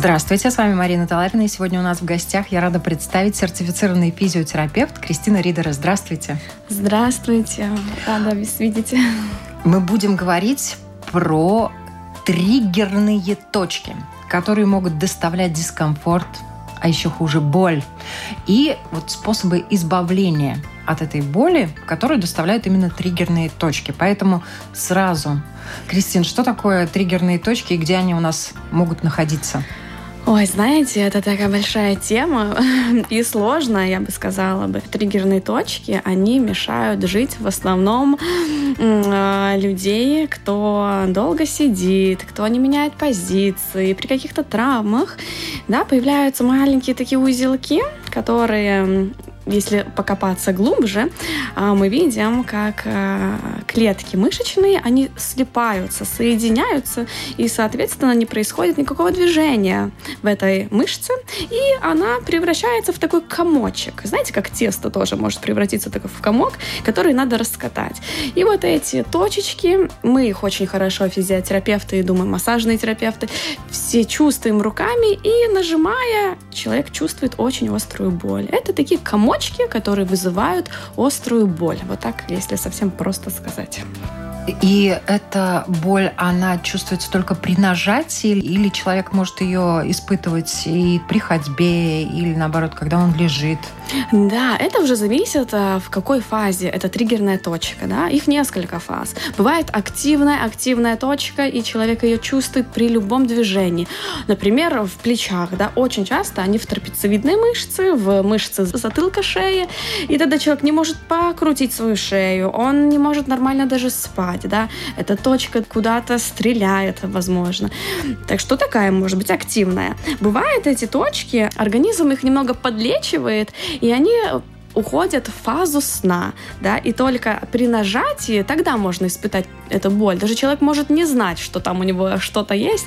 Здравствуйте, с вами Марина Таларина, и сегодня у нас в гостях я рада представить сертифицированный физиотерапевт Кристина Ридера. Здравствуйте. Здравствуйте, рада вас видеть. Мы будем говорить про триггерные точки, которые могут доставлять дискомфорт, а еще хуже боль, и вот способы избавления от этой боли, которые доставляют именно триггерные точки. Поэтому сразу, Кристин, что такое триггерные точки и где они у нас могут находиться? Ой, знаете, это такая большая тема и сложная, я бы сказала бы. Триггерные точки, они мешают жить в основном э, людей, кто долго сидит, кто не меняет позиции. При каких-то травмах да, появляются маленькие такие узелки, которые если покопаться глубже, а, мы видим, как а, клетки мышечные, они слипаются, соединяются, и, соответственно, не происходит никакого движения в этой мышце, и она превращается в такой комочек. Знаете, как тесто тоже может превратиться в комок, который надо раскатать. И вот эти точечки, мы их очень хорошо, физиотерапевты и, думаю, массажные терапевты, все чувствуем руками, и нажимая, человек чувствует очень острую боль. Это такие комочки, точки, которые вызывают острую боль. Вот так, если совсем просто сказать. И эта боль, она чувствуется только при нажатии, или человек может ее испытывать и при ходьбе, или наоборот, когда он лежит? Да, это уже зависит, а, в какой фазе это триггерная точка. Да? Их несколько фаз. Бывает активная, активная точка, и человек ее чувствует при любом движении. Например, в плечах. Да? Очень часто они в трапециевидной мышце, в мышце затылка шеи, и тогда человек не может покрутить свою шею, он не может нормально даже спать. Да? Эта точка куда-то стреляет, возможно. Так что такая может быть активная. Бывают эти точки, организм их немного подлечивает, и они уходят в фазу сна, да, и только при нажатии тогда можно испытать эту боль. Даже человек может не знать, что там у него что-то есть,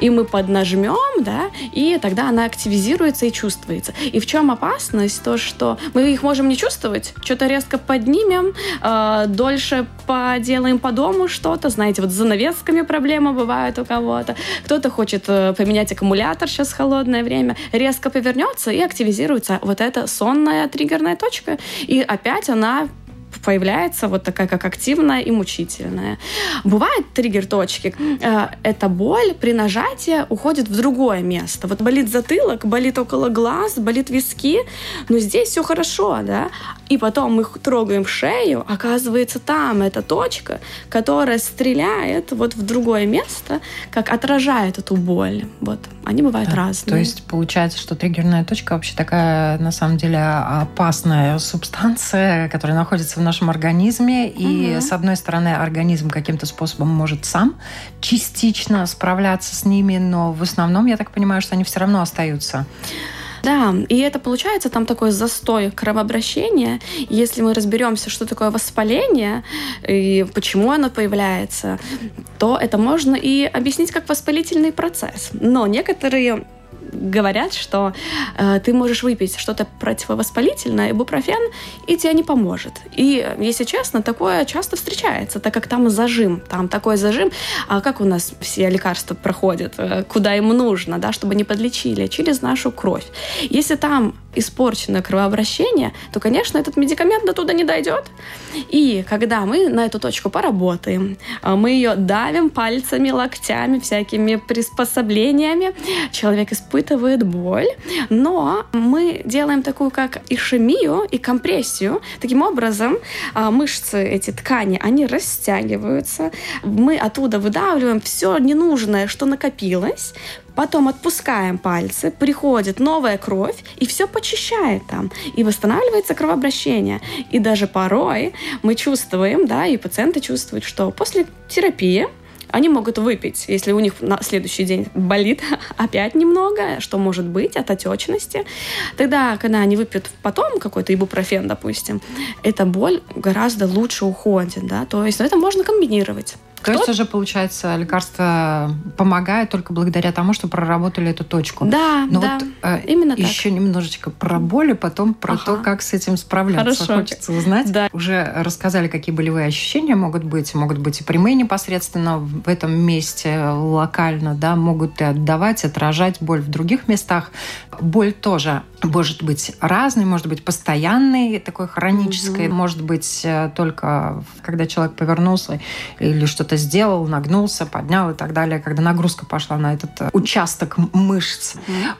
и мы поднажмем, да, и тогда она активизируется и чувствуется. И в чем опасность? То, что мы их можем не чувствовать, что-то резко поднимем, э, дольше поделаем по дому что-то, знаете, вот с занавесками проблемы бывают у кого-то, кто-то хочет э, поменять аккумулятор сейчас холодное время, резко повернется и активизируется вот эта сонная триггерная точка, и опять она появляется вот такая, как активная и мучительная. Бывают триггер-точки. Э, эта боль при нажатии уходит в другое место. Вот болит затылок, болит около глаз, болит виски, но здесь все хорошо, да? И потом мы трогаем шею, оказывается, там эта точка, которая стреляет вот в другое место, как отражает эту боль. Вот. Они бывают да, разные. То есть получается, что триггерная точка вообще такая, на самом деле, опасная субстанция, которая находится в нашем организме. И, угу. с одной стороны, организм каким-то способом может сам частично справляться с ними, но в основном, я так понимаю, что они все равно остаются. Да, и это получается там такой застой кровообращения. Если мы разберемся, что такое воспаление и почему оно появляется, то это можно и объяснить как воспалительный процесс. Но некоторые говорят, что э, ты можешь выпить что-то противовоспалительное, ибупрофен, и тебе не поможет. И, если честно, такое часто встречается, так как там зажим, там такой зажим. А как у нас все лекарства проходят, э, куда им нужно, да, чтобы не подлечили? Через нашу кровь. Если там испорченное кровообращение, то, конечно, этот медикамент до туда не дойдет. И когда мы на эту точку поработаем, э, мы ее давим пальцами, локтями, всякими приспособлениями, человек испытывает испытывает боль, но мы делаем такую как ишемию и компрессию. Таким образом, а, мышцы, эти ткани, они растягиваются, мы оттуда выдавливаем все ненужное, что накопилось, Потом отпускаем пальцы, приходит новая кровь, и все почищает там. И восстанавливается кровообращение. И даже порой мы чувствуем, да, и пациенты чувствуют, что после терапии Они могут выпить, если у них на следующий день болит опять немного, что может быть от отечности. Тогда, когда они выпьют потом какой-то ибупрофен, допустим, эта боль гораздо лучше уходит, да, то есть это можно комбинировать. То есть уже, получается, лекарство помогает только благодаря тому, что проработали эту точку. Да, Но да, вот э, именно еще немножечко про боль, и потом про Ага. то, как с этим справляться. Хорошо. Хочется узнать. Да. Уже рассказали, какие болевые ощущения могут быть. Могут быть и прямые непосредственно в этом месте, локально, да, могут и отдавать, отражать боль в других местах. Боль тоже может быть разной, может быть постоянной, такой хронической, Мгм. может быть э, только когда человек повернулся или что-то сделал, нагнулся, поднял и так далее, когда нагрузка пошла на этот э, участок мышц.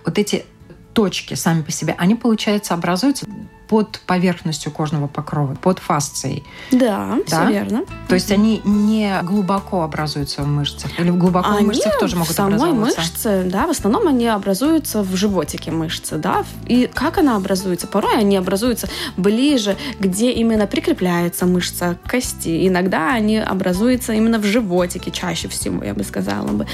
Вот эти точки сами по себе, они, получается, образуются под поверхностью кожного покрова, под фасцией. Да, Да? все верно. То есть они не глубоко образуются в мышцах? Или глубоко в Они мышцах тоже могут в самой образовываться? мышце, да, в основном они образуются в животике мышцы, да. И как она образуется? Порой они образуются ближе, где именно прикрепляется мышца к кости. Иногда они образуются именно в животике, чаще всего, я бы сказала бы.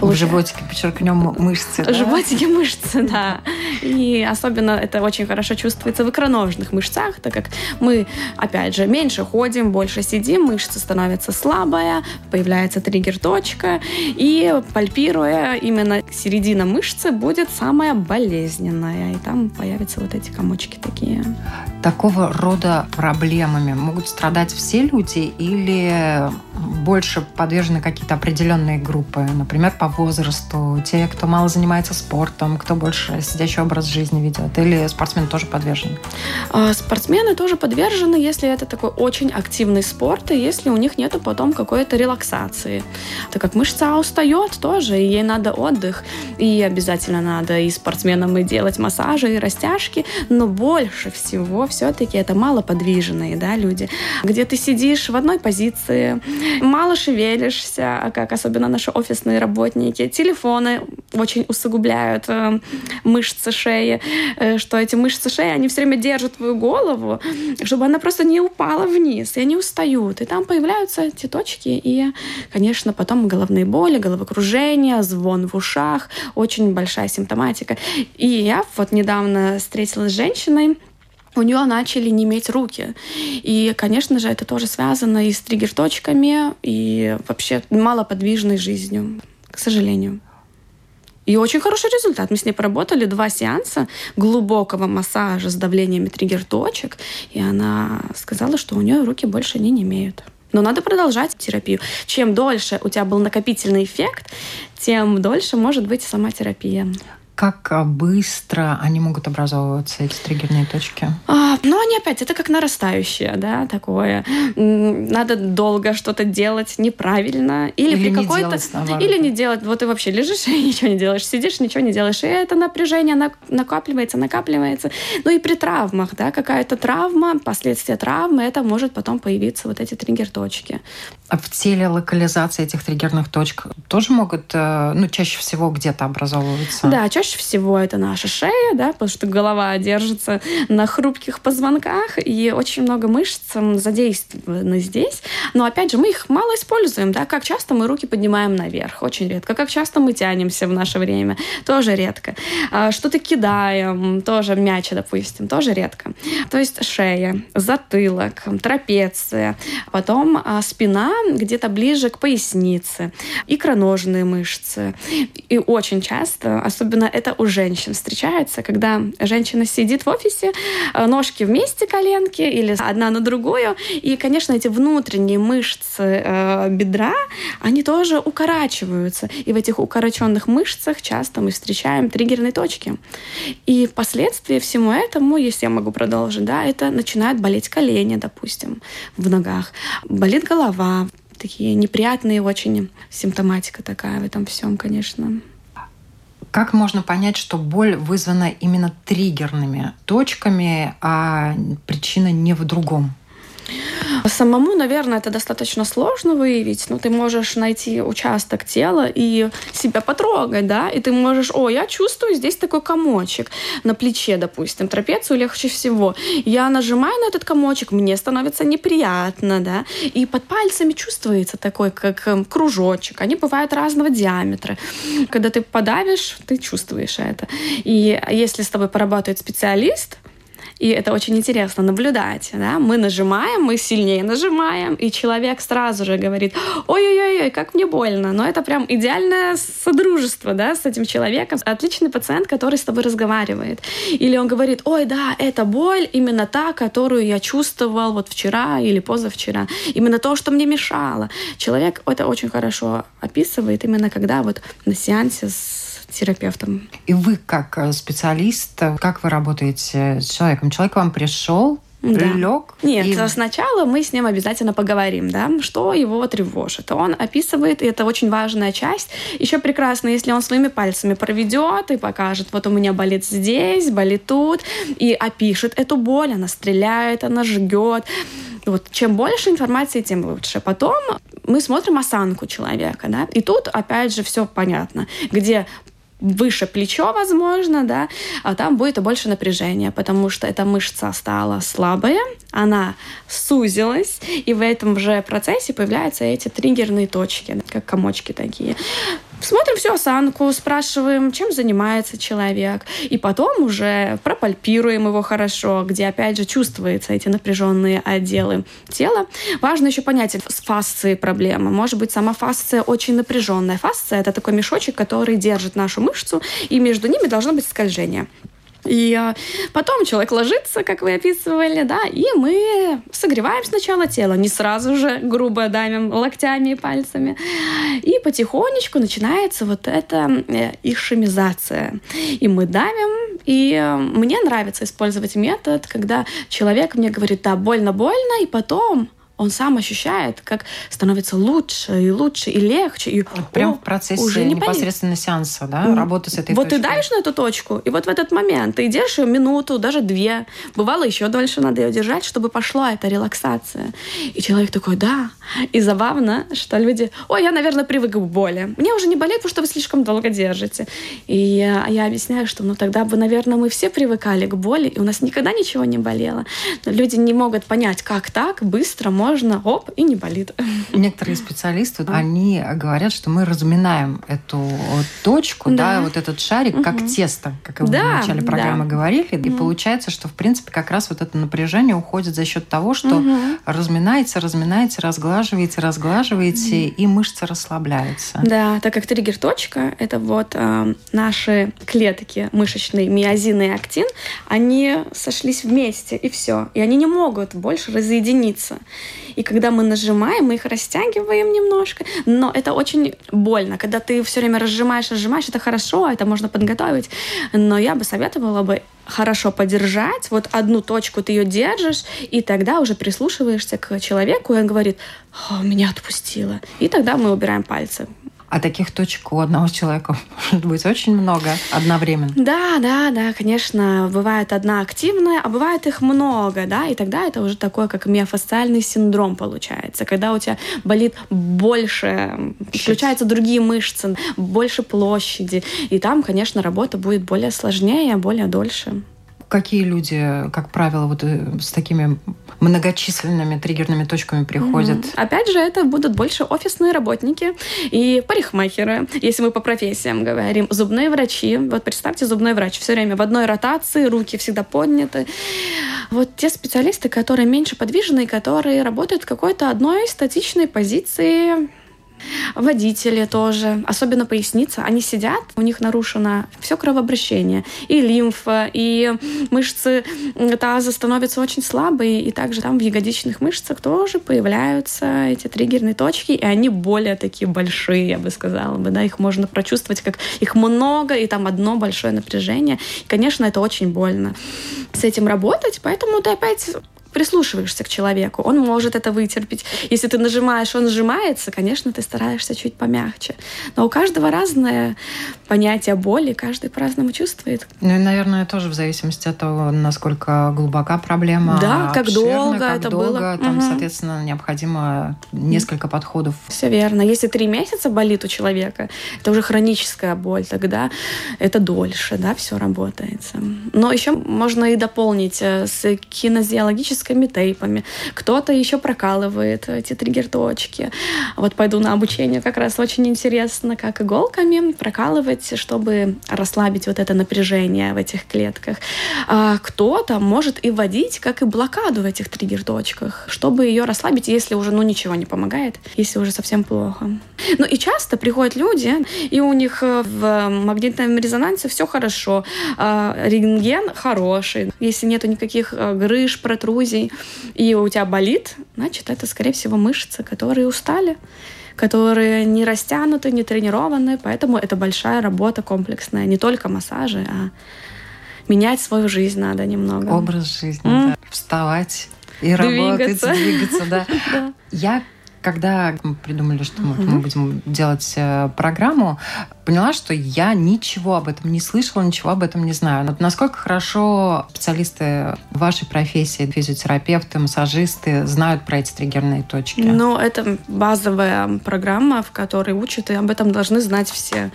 В Получается- животике, подчеркнем, мышцы. да? Животики мышцы, да. И особенно это очень хорошо чувствуется в икроножных мышцах, так как мы, опять же, меньше ходим, больше сидим, мышца становится слабая, появляется триггер-точка, и пальпируя именно середина мышцы будет самая болезненная, и там появятся вот эти комочки такие. Такого рода проблемами могут страдать все люди или больше подвержены какие-то определенные группы, например, по возрасту, те, кто мало занимается спортом, кто больше сидящий образ жизни ведет, или спортсмен тоже подвержен? А Спортсмены тоже подвержены, если это такой очень активный спорт, и если у них нету потом какой-то релаксации. Так как мышца устает тоже, и ей надо отдых, и обязательно надо и спортсменам и делать массажи, и растяжки, но больше всего все-таки это малоподвижные да, люди, где ты сидишь в одной позиции, мало шевелишься, а как особенно наши офисные работники, телефоны очень усугубляют э, мышцы шеи, э, что эти мышцы шеи, они все время держат твою голову, чтобы она просто не упала вниз, и они устают. И там появляются эти точки, и, конечно, потом головные боли, головокружение, звон в ушах, очень большая симптоматика. И я вот недавно встретилась с женщиной, у нее начали неметь руки. И, конечно же, это тоже связано и с триггер-точками, и вообще малоподвижной жизнью, к сожалению. И очень хороший результат. Мы с ней поработали два сеанса глубокого массажа с давлениями триггер-точек, и она сказала, что у нее руки больше не немеют. Но надо продолжать терапию. Чем дольше у тебя был накопительный эффект, тем дольше может быть сама терапия. Как а, быстро они могут образовываться, эти триггерные точки? А, но они опять, это как нарастающее, да, такое. Надо долго что-то делать неправильно. Или, Или при какой-то... Или не делать. Вот ты вообще лежишь и ничего не делаешь. Сидишь, ничего не делаешь. И это напряжение нак- накапливается, накапливается. Ну и при травмах, да, какая-то травма, последствия травмы, это может потом появиться вот эти триггер-точки. А в теле локализация этих триггерных точек тоже могут, э, ну, чаще всего где-то образовываться? Да, чаще всего это наша шея, да, потому что голова держится на хрупких позвонках, и очень много мышц м, задействованы здесь. Но опять же, мы их мало используем, да, как часто мы руки поднимаем наверх, очень редко. Как часто мы тянемся в наше время, тоже редко. А, Что-то кидаем, тоже мячи, допустим, тоже редко. То есть шея, затылок, трапеция, потом а, спина где-то ближе к пояснице, икроножные мышцы. И очень часто, особенно это у женщин встречается, когда женщина сидит в офисе, э, ножки вместе коленки или одна на другую, и, конечно, эти внутренние мышцы э, бедра, они тоже укорачиваются. И в этих укороченных мышцах часто мы встречаем триггерные точки. И последствия всему этому, если я могу продолжить, да, это начинают болеть колени, допустим, в ногах, болит голова, такие неприятные очень симптоматика такая в этом всем, конечно. Как можно понять, что боль вызвана именно триггерными точками, а причина не в другом? Самому, наверное, это достаточно сложно выявить. Но ты можешь найти участок тела и себя потрогать, да, и ты можешь, о, я чувствую здесь такой комочек на плече, допустим, трапецию легче всего. Я нажимаю на этот комочек, мне становится неприятно, да, и под пальцами чувствуется такой, как эм, кружочек. Они бывают разного диаметра. Когда ты подавишь, ты чувствуешь это. И если с тобой поработает специалист, и это очень интересно наблюдать. Да? Мы нажимаем, мы сильнее нажимаем, и человек сразу же говорит, ой-ой-ой, как мне больно. Но это прям идеальное содружество да, с этим человеком. Отличный пациент, который с тобой разговаривает. Или он говорит, ой, да, это боль именно та, которую я чувствовал вот вчера или позавчера. Именно то, что мне мешало. Человек это очень хорошо описывает, именно когда вот на сеансе с терапевтом. И вы как э, специалист, э, как вы работаете с человеком? Человек к вам пришел, да. лег? Нет, и... сначала мы с ним обязательно поговорим, да, что его тревожит. Он описывает, и это очень важная часть. Еще прекрасно, если он своими пальцами проведет и покажет, вот у меня болит здесь, болит тут, и опишет эту боль, она стреляет, она жгет. Вот чем больше информации, тем лучше. Потом мы смотрим осанку человека, да, и тут опять же все понятно, где выше плечо, возможно, да, а там будет больше напряжения, потому что эта мышца стала слабая, она сузилась, и в этом же процессе появляются эти триггерные точки, как комочки такие. Смотрим всю осанку, спрашиваем, чем занимается человек, и потом уже пропальпируем его хорошо, где опять же чувствуются эти напряженные отделы тела. Важно еще понять с фасцией проблемы. Может быть, сама фасция очень напряженная. Фасция — это такой мешочек, который держит нашу мышцу, и между ними должно быть скольжение. И а, потом человек ложится, как вы описывали, да, и мы согреваем сначала тело, не сразу же грубо давим локтями и пальцами. И потихонечку начинается вот эта э, ишемизация. И мы давим, и э, мне нравится использовать метод, когда человек мне говорит, да, больно-больно, и потом он сам ощущает, как становится лучше и лучше и легче. И, вот прям в процессе уже непосредственно сеанса, да, работы с этой Вот точкой. ты давишь на эту точку, и вот в этот момент ты держишь ее минуту, даже две. Бывало, еще дольше надо ее держать, чтобы пошла эта релаксация. И человек такой, да. И забавно, что люди, ой, я, наверное, привык к боли. Мне уже не болит, потому что вы слишком долго держите. И я, я объясняю, что ну тогда бы, наверное, мы все привыкали к боли, и у нас никогда ничего не болело. Но люди не могут понять, как так быстро можно можно, оп, и не болит. Некоторые специалисты, они говорят, что мы разминаем эту точку, да, да вот этот шарик, угу. как тесто, как вы да, в начале программы да. говорили. Угу. И получается, что, в принципе, как раз вот это напряжение уходит за счет того, что угу. разминаете, разминаете, разглаживаете, разглаживаете, угу. и мышцы расслабляются. Да, так как триггер-точка — это вот э, наши клетки мышечные, миозин и актин, они сошлись вместе, и все. И они не могут больше разъединиться. И когда мы нажимаем, мы их растягиваем немножко. Но это очень больно. Когда ты все время разжимаешь, разжимаешь, это хорошо, это можно подготовить. Но я бы советовала бы хорошо подержать, вот одну точку ты ее держишь, и тогда уже прислушиваешься к человеку, и он говорит, меня отпустило. И тогда мы убираем пальцы. А таких точек у одного человека может быть очень много одновременно. Да, да, да, конечно. Бывает одна активная, а бывает их много, да, и тогда это уже такое, как миофасциальный синдром получается, когда у тебя болит больше, включаются другие мышцы, больше площади, и там, конечно, работа будет более сложнее, более дольше какие люди, как правило, вот э, с такими многочисленными триггерными точками приходят? Mm-hmm. Опять же, это будут больше офисные работники и парикмахеры, если мы по профессиям говорим. Зубные врачи. Вот представьте, зубной врач все время в одной ротации, руки всегда подняты. Вот те специалисты, которые меньше подвижные, которые работают в какой-то одной статичной позиции Водители тоже, особенно поясница, они сидят, у них нарушено все кровообращение, и лимфа, и мышцы. Таза становятся очень слабые, и также там в ягодичных мышцах тоже появляются эти триггерные точки, и они более такие большие, я бы сказала бы, да, их можно прочувствовать, как их много, и там одно большое напряжение. И, конечно, это очень больно с этим работать, поэтому ты опять прислушиваешься к человеку. Он может это вытерпеть. Если ты нажимаешь, он сжимается, конечно, ты стараешься чуть помягче. Но у каждого разное понятие боли, каждый по-разному чувствует. Ну и, наверное, тоже в зависимости от того, насколько глубока проблема. Да, как обширна, долго как это долго, было. Там, Мгм. соответственно, необходимо несколько подходов. Все верно. Если три месяца болит у человека, это уже хроническая боль, тогда это дольше, да, все работается. Но еще можно и дополнить э, с кинезиологическими тейпами. Кто-то еще прокалывает эти триггер-точки. Вот пойду на обучение, как раз очень интересно, как иголками прокалывать, чтобы расслабить вот это напряжение в этих клетках. А кто-то может и вводить, как и блокаду в этих триггер-точках, чтобы ее расслабить, если уже ну, ничего не помогает, если уже совсем плохо. Ну и часто приходят люди, и у них э, в магнитном резонансе все хорошо, а, рентген хороший, если нету никаких э, грыж, протрузий, и у тебя болит, значит, это, скорее всего, мышцы, которые устали которые не растянуты, не тренированы, поэтому это большая работа комплексная, не только массажи, а менять свою жизнь надо немного. Образ жизни, М. да. Вставать и работать, Двигаться. двигаться, да. Да. Я когда мы придумали, что мы, мы будем делать э, программу, поняла, что я ничего об этом не слышала, ничего об этом не знаю. Вот насколько хорошо специалисты вашей профессии, физиотерапевты, массажисты знают про эти триггерные точки? Ну, это базовая программа, в которой учат, и об этом должны знать все.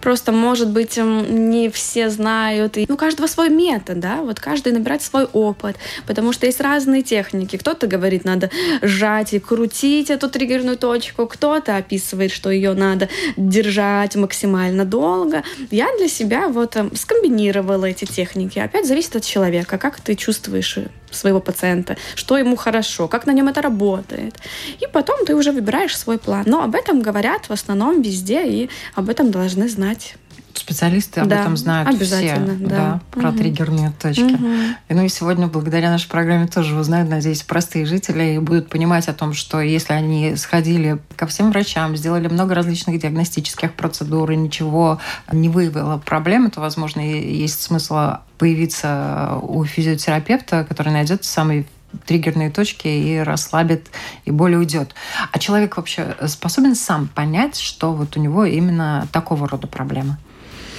Просто, может быть, не все знают. И, ну, у каждого свой метод, да, вот каждый набирает свой опыт, потому что есть разные техники. Кто-то говорит, надо сжать и крутить эту триггерную точку, кто-то описывает, что ее надо держать максимально долго. Я для себя вот э, скомбинировала эти техники. Опять зависит от человека, как ты чувствуешь э, своего пациента, что ему хорошо, как на нем это работает. И потом ты уже выбираешь свой план. Но об этом говорят в основном везде, и об этом должны знать. Специалисты об Да, этом знают обязательно, все, да. про Мгм. триггерные точки. Мгм. И, ну и сегодня, благодаря нашей программе, тоже узнают, надеюсь, простые жители и будут понимать о том, что если они сходили ко всем врачам, сделали много различных диагностических процедур и ничего не выявило проблемы, то, возможно, есть смысл появиться у физиотерапевта, который найдет самые триггерные точки и расслабит, и боль уйдет. А человек вообще способен сам понять, что вот у него именно такого рода проблема?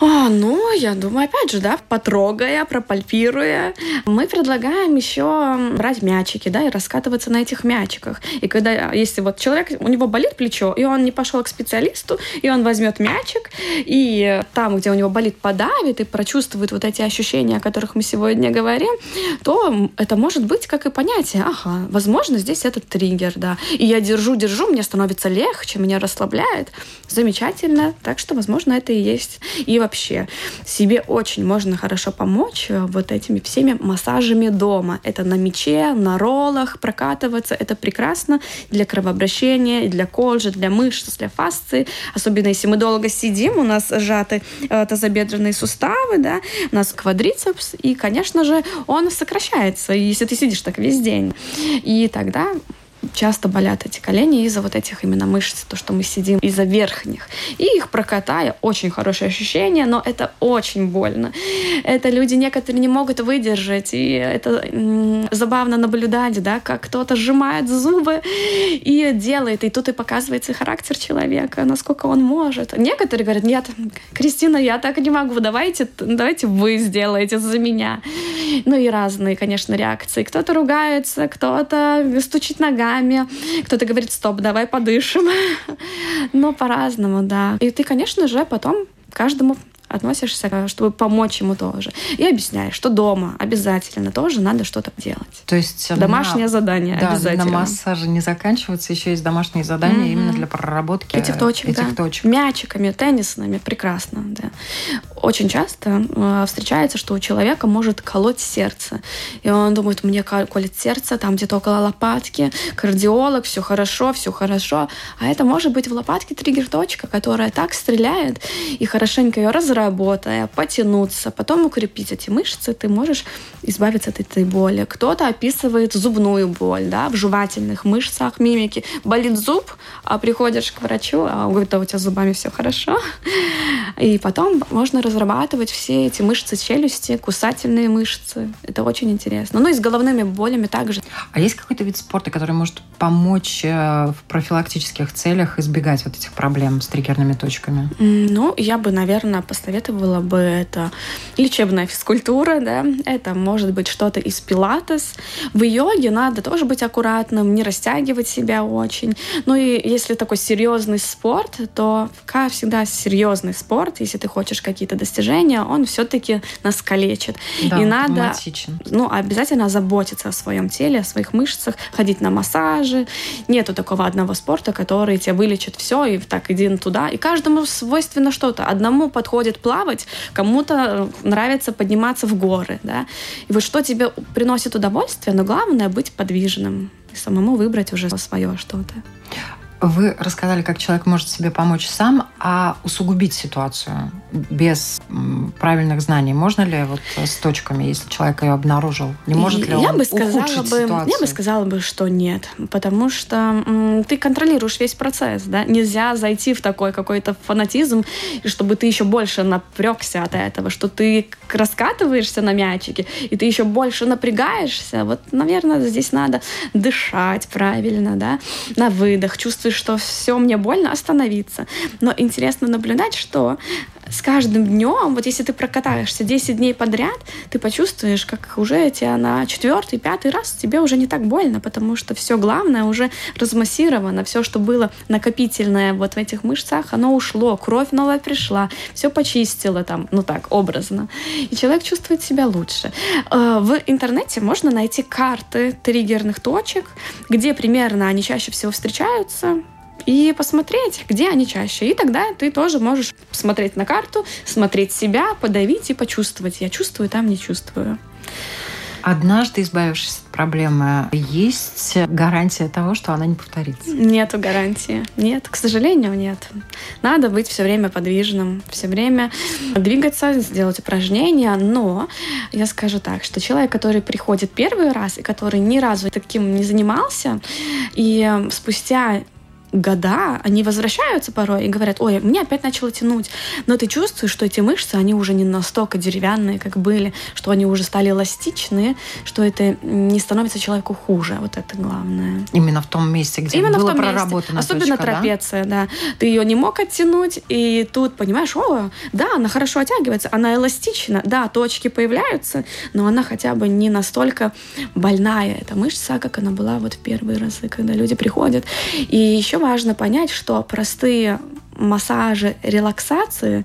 А, ну, я думаю, опять же, да, потрогая, пропальпируя, мы предлагаем еще брать мячики, да, и раскатываться на этих мячиках. И когда, если вот человек, у него болит плечо, и он не пошел к специалисту, и он возьмет мячик, и там, где у него болит, подавит и прочувствует вот эти ощущения, о которых мы сегодня говорим, то это может быть как и понятие, ага, возможно, здесь этот триггер, да. И я держу, держу, мне становится легче, меня расслабляет. Замечательно. Так что, возможно, это и есть. И вообще, себе очень можно хорошо помочь э, вот этими всеми массажами дома. Это на мече, на роллах прокатываться. Это прекрасно для кровообращения, для кожи, для мышц, для фасции. Особенно если мы долго сидим, у нас сжаты э, тазобедренные суставы, да, у нас квадрицепс, и, конечно же, он сокращается, если ты сидишь так весь день. И тогда часто болят эти колени из-за вот этих именно мышц, то, что мы сидим, из-за верхних. И их прокатая, очень хорошее ощущение, но это очень больно. Это люди некоторые не могут выдержать, и это м, забавно наблюдать, да, как кто-то сжимает зубы и делает, и тут и показывается характер человека, насколько он может. Некоторые говорят, нет, Кристина, я так не могу, давайте, давайте вы сделаете за меня. Ну и разные, конечно, реакции. Кто-то ругается, кто-то стучит ногами, кто-то говорит, стоп, давай подышим. Но по-разному, да. И ты, конечно же, потом каждому относишься, чтобы помочь ему тоже. И объясняешь, что дома обязательно тоже надо что-то делать. То есть Домашнее на, задание да, обязательно. на массаже не заканчивается, еще есть домашние задания Мгм. именно для проработки Этих точек, этих да. точек. Мячиками, теннисными, прекрасно, да. Очень часто э, встречается, что у человека может колоть сердце. И он думает, мне ко- колет сердце, там где-то около лопатки, кардиолог, все хорошо, все хорошо. А это может быть в лопатке триггер-точка, которая так стреляет, и хорошенько ее разработая, потянуться, потом укрепить эти мышцы, ты можешь избавиться от этой боли. Кто-то описывает зубную боль, да, в жевательных мышцах, мимики. Болит зуб, а приходишь к врачу, а он говорит, да у тебя с зубами все хорошо. И потом можно разрабатывать все эти мышцы челюсти, кусательные мышцы. Это очень интересно. Ну и с головными болями также. А есть какой-то вид спорта, который может помочь э, в профилактических целях избегать вот этих проблем с триггерными точками? Ну, я бы, наверное, посоветовала бы это лечебная физкультура, да, это может быть что-то из пилатес. В йоге надо тоже быть аккуратным, не растягивать себя очень. Ну и если такой серьезный спорт, то всегда серьезный спорт, если ты хочешь какие-то достижения, он все-таки нас калечит. Да, и надо ну, обязательно заботиться о своем теле, о своих мышцах, ходить на массажи. Нету такого одного спорта, который тебя вылечит все, и так иди туда. И каждому свойственно что-то. Одному подходит плавать, кому-то нравится подниматься в горы. Да? И вот что тебе приносит удовольствие, но главное быть подвижным и самому выбрать уже свое что-то. Вы рассказали, как человек может себе помочь сам, а усугубить ситуацию без правильных знаний можно ли вот с точками, если человек ее обнаружил? Не может ли я он бы сказала бы, ситуацию? Я бы сказала бы, что нет, потому что м, ты контролируешь весь процесс, да? Нельзя зайти в такой какой-то фанатизм, чтобы ты еще больше напрягся от этого, что ты раскатываешься на мячике, и ты еще больше напрягаешься. Вот, наверное, здесь надо дышать правильно, да, на выдох, чувствовать чувствуешь, что все мне больно, остановиться. Но интересно наблюдать, что с каждым днем, вот если ты прокатаешься 10 дней подряд, ты почувствуешь, как уже тебя на четвертый, пятый раз тебе уже не так больно, потому что все главное уже размассировано, все, что было накопительное вот в этих мышцах, оно ушло, кровь новая пришла, все почистило там, ну так, образно. И человек чувствует себя лучше. Э, в интернете можно найти карты триггерных точек, где примерно они чаще всего встречаются, и посмотреть, где они чаще. И тогда ты тоже можешь смотреть на карту, смотреть себя, подавить и почувствовать. Я чувствую, там не чувствую. Однажды избавившись от проблемы, есть гарантия того, что она не повторится? Нету гарантии. Нет, к сожалению, нет. Надо быть все время подвижным, все время двигаться, сделать упражнения. Но я скажу так, что человек, который приходит первый раз и который ни разу таким не занимался, и спустя года, они возвращаются порой и говорят, ой, мне опять начало тянуть. Но ты чувствуешь, что эти мышцы, они уже не настолько деревянные, как были, что они уже стали эластичные, что это не становится человеку хуже. Вот это главное. Именно в том месте, где Именно было в том проработано месте. Особенно точка, трапеция, да? да. Ты ее не мог оттянуть, и тут понимаешь, о, да, она хорошо оттягивается, она эластична, да, точки появляются, но она хотя бы не настолько больная, эта мышца, как она была вот в первые разы, когда люди приходят. И еще важно понять, что простые массажи, релаксации,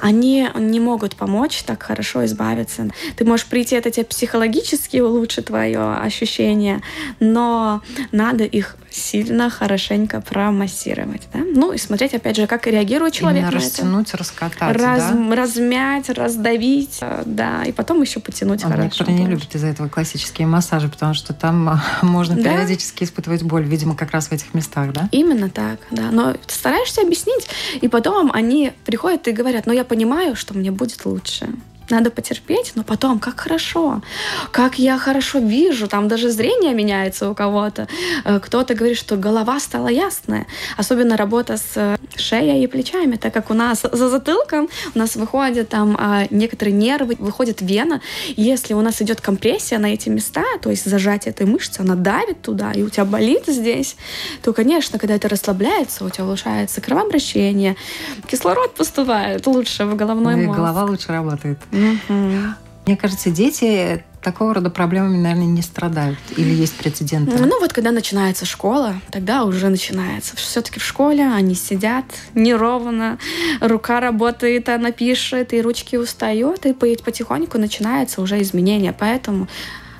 они не могут помочь так хорошо избавиться. Ты можешь прийти, это тебе психологически улучшит твое ощущение, но надо их сильно, хорошенько промассировать. Да? Ну и смотреть, опять же, как реагирует человек Именно на растянуть, это. раскатать, Раз, да? Размять, раздавить, э, да, и потом еще потянуть а хорошо. Некоторые не любят из-за этого классические массажи, потому что там можно да? периодически испытывать боль, видимо, как раз в этих местах, да? Именно так, да. Но стараешься объяснить, и потом они приходят и говорят, ну я понимаю, что мне будет лучше надо потерпеть, но потом, как хорошо, как я хорошо вижу, там даже зрение меняется у кого-то. Э, кто-то говорит, что голова стала ясная. Особенно работа с э, шеей и плечами, так как у нас за затылком у нас выходят там а, некоторые нервы, выходит вена. Если у нас идет компрессия на эти места, то есть зажатие этой мышцы, она давит туда, и у тебя болит здесь, то, конечно, когда это расслабляется, у тебя улучшается кровообращение, кислород поступает лучше в головной ну мозг. голова лучше работает. Мне кажется, дети такого рода проблемами, наверное, не страдают. Или есть прецеденты? Ну вот, когда начинается школа, тогда уже начинается. Все-таки в школе они сидят неровно, рука работает, она пишет, и ручки устают, и потихоньку начинается уже изменение. Поэтому,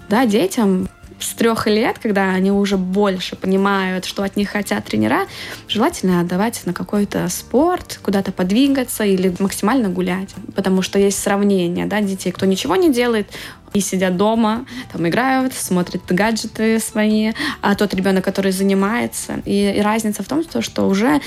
да, детям с трех лет, когда они уже больше понимают, что от них хотят тренера, желательно отдавать на какой-то спорт, куда-то подвигаться или максимально гулять. Потому что есть сравнение да, детей, кто ничего не делает, и сидят дома, там играют, смотрят гаджеты свои, а тот ребенок, который занимается. И, и разница в том, что уже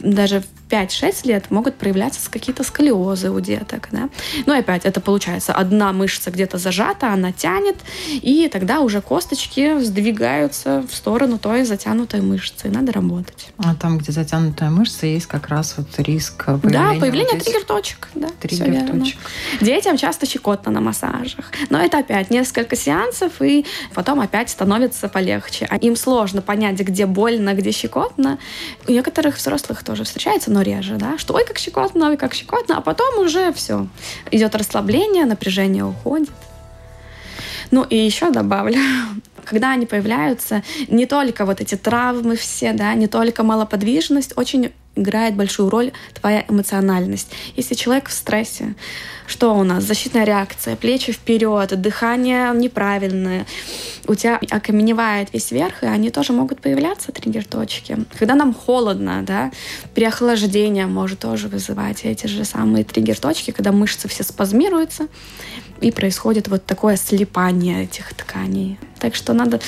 даже 5-6 лет могут проявляться какие-то сколиозы у деток. Да? Ну и опять, это получается, одна мышца где-то зажата, она тянет, и тогда уже косточки сдвигаются в сторону той затянутой мышцы. Надо работать. А там, где затянутая мышца, есть как раз вот риск появления... Да, появление вот триггер-точек. Да, триггер-точек. Детям часто щекотно на массажах. Но это опять несколько сеансов, и потом опять становится полегче. А им сложно понять, где больно, где щекотно. У некоторых взрослых тоже встречается, но реже, да, что ой, как щекотно, ой, как щекотно, а потом уже все. Идет расслабление, напряжение уходит. Ну и еще добавлю, когда они появляются, не только вот эти травмы все, да, не только малоподвижность, очень играет большую роль твоя эмоциональность. Если человек в стрессе, что у нас? Защитная реакция, плечи вперед, дыхание неправильное, у тебя окаменевает весь верх, и они тоже могут появляться, триггер-точки. Когда нам холодно, да, переохлаждение может тоже вызывать эти же самые триггер-точки, когда мышцы все спазмируются, и происходит вот такое слипание этих тканей. Так что надо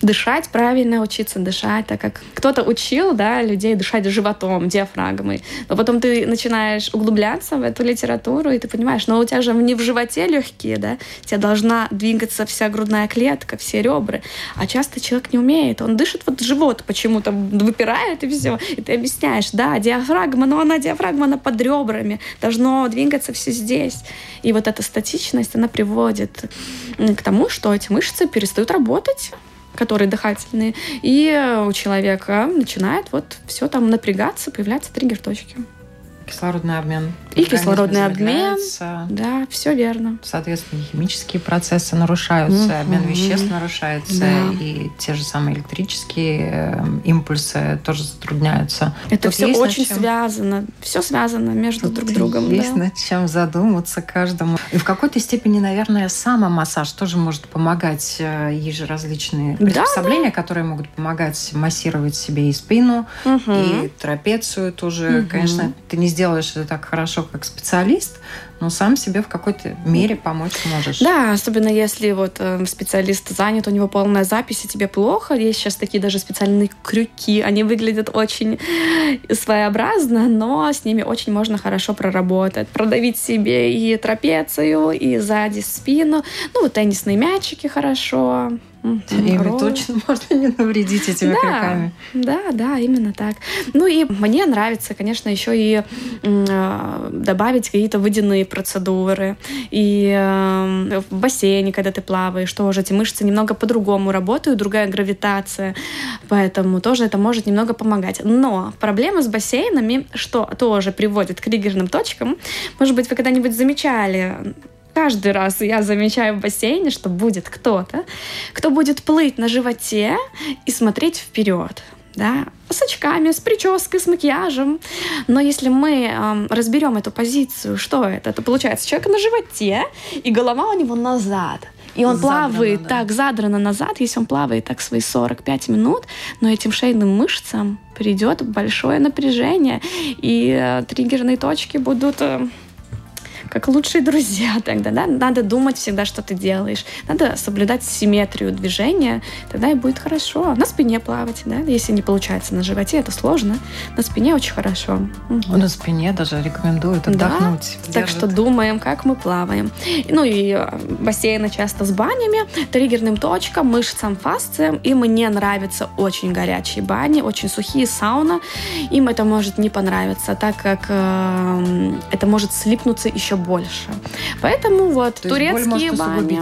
дышать правильно, учиться дышать, так как кто-то учил да, людей дышать животом, диафрагмой. Но потом ты начинаешь углубляться в эту литературу, и ты понимаешь, но у тебя же не в животе легкие, да? У тебя должна двигаться вся грудная клетка, все ребра. А часто человек не умеет. Он дышит вот живот почему-то выпирает и все. И ты объясняешь, да, диафрагма, но она диафрагма, она под ребрами. Должно двигаться все здесь. И вот эта статичность, она приводит к тому, что эти мышцы перестают работать которые дыхательные, и у человека начинает вот все там напрягаться, появляться триггер-точки. Кислородный обмен. И кислородный обмен. Да, все верно. Соответственно, химические процессы нарушаются, mm-hmm. обмен веществ нарушается, да. и те же самые электрические э, импульсы тоже затрудняются. Это Тут все очень чем... связано. Все связано между Тут друг другом. Есть да. над чем задуматься каждому. И в какой-то степени, наверное, самомассаж тоже может помогать. Э, есть же различные приспособления, да, которые могут помогать массировать себе и спину, mm-hmm. и трапецию тоже. Mm-hmm. Конечно, ты не сделаешь это так хорошо, как специалист, но сам себе в какой-то мере помочь можешь. Да, особенно если вот э, специалист занят, у него полная запись, и тебе плохо. Есть сейчас такие даже специальные крюки. Они выглядят очень своеобразно, но с ними очень можно хорошо проработать. Продавить себе и трапецию, и сзади спину. Ну, вот теннисные мячики хорошо. Ими точно можно не навредить этими да, крюками. Да, да, именно так. Ну и мне нравится, конечно, еще и э, добавить какие-то водяные процедуры. И э, в бассейне, когда ты плаваешь, тоже эти мышцы немного по-другому работают, другая гравитация, поэтому тоже это может немного помогать. Но проблема с бассейнами, что тоже приводит к триггерным точкам, может быть, вы когда-нибудь замечали Каждый раз я замечаю в бассейне, что будет кто-то, кто будет плыть на животе и смотреть вперед. Да, с очками, с прической, с макияжем. Но если мы эм, разберем эту позицию, что это? Это получается человек на животе, и голова у него назад. И он задрано, плавает да. так, задрано назад, если он плавает так свои 45 минут, но этим шейным мышцам придет большое напряжение, и э, триггерные точки будут э, как лучшие друзья тогда, да? Надо думать всегда, что ты делаешь. Надо соблюдать симметрию движения, тогда и будет хорошо. На спине плавать, да? Если не получается на животе, это сложно. На спине очень хорошо. Угу. На спине даже рекомендуют отдохнуть. Да? Так что думаем, как мы плаваем. Ну и э, бассейны часто с банями, триггерным точкам, мышцам, фасциям. И мне нравятся очень горячие бани, очень сухие сауна. Им это может не понравиться, так как э, это может слипнуться еще больше. Поэтому вот То турецкие бани.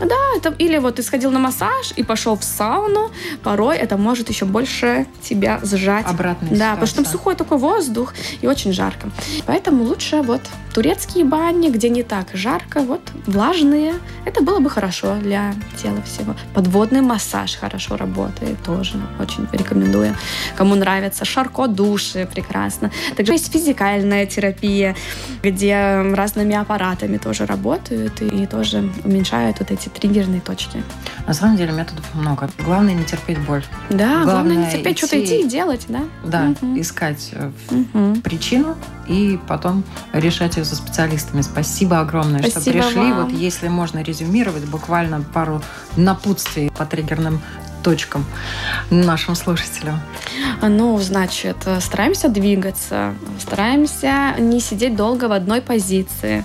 Да, это или вот ты сходил на массаж и пошел в сауну, порой это может еще больше тебя сжать. Обратно. Да, потому что там сухой такой воздух и очень жарко. Поэтому лучше вот турецкие бани, где не так жарко, вот влажные. Это было бы хорошо для тела всего. Подводный массаж хорошо работает тоже. Очень рекомендую. Кому нравится. Шарко души прекрасно. Также есть физикальная терапия, где разными аппаратами тоже работают и тоже уменьшают вот эти триггерные точки. На самом деле методов много. Главное не терпеть боль. Да, главное, главное не терпеть, идти, что-то идти и делать, да? Да, угу. искать угу. причину и потом решать ее со специалистами. Спасибо огромное, Спасибо что пришли. Вам. Вот если можно резюмировать, буквально пару напутствий по триггерным точкам нашим слушателям? Ну, значит, стараемся двигаться, стараемся не сидеть долго в одной позиции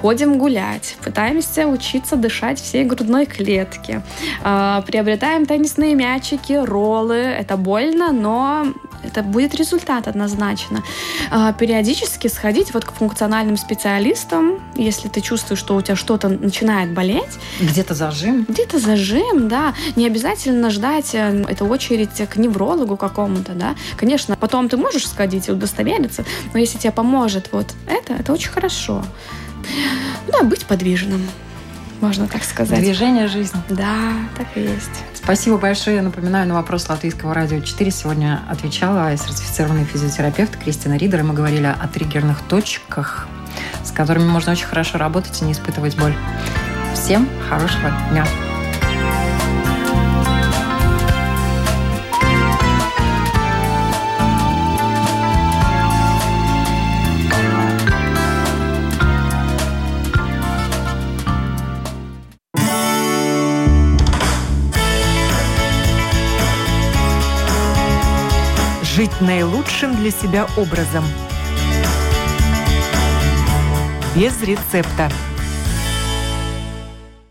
ходим гулять, пытаемся учиться дышать всей грудной клетки, а, приобретаем теннисные мячики, роллы. Это больно, но это будет результат однозначно. А, периодически сходить вот к функциональным специалистам, если ты чувствуешь, что у тебя что-то начинает болеть. Где-то зажим. Где-то зажим, да. Не обязательно ждать э, эту очередь к неврологу какому-то, да. Конечно, потом ты можешь сходить и удостовериться, но если тебе поможет вот это, это очень хорошо. Да, быть подвижным можно так сказать. Движение жизни. Да, так и есть. Спасибо большое. Я напоминаю, на вопрос Латвийского радио 4 сегодня отвечала сертифицированный физиотерапевт Кристина Ридер, и мы говорили о триггерных точках, с которыми можно очень хорошо работать и не испытывать боль. Всем хорошего дня! Наилучшим для себя образом. Без рецепта.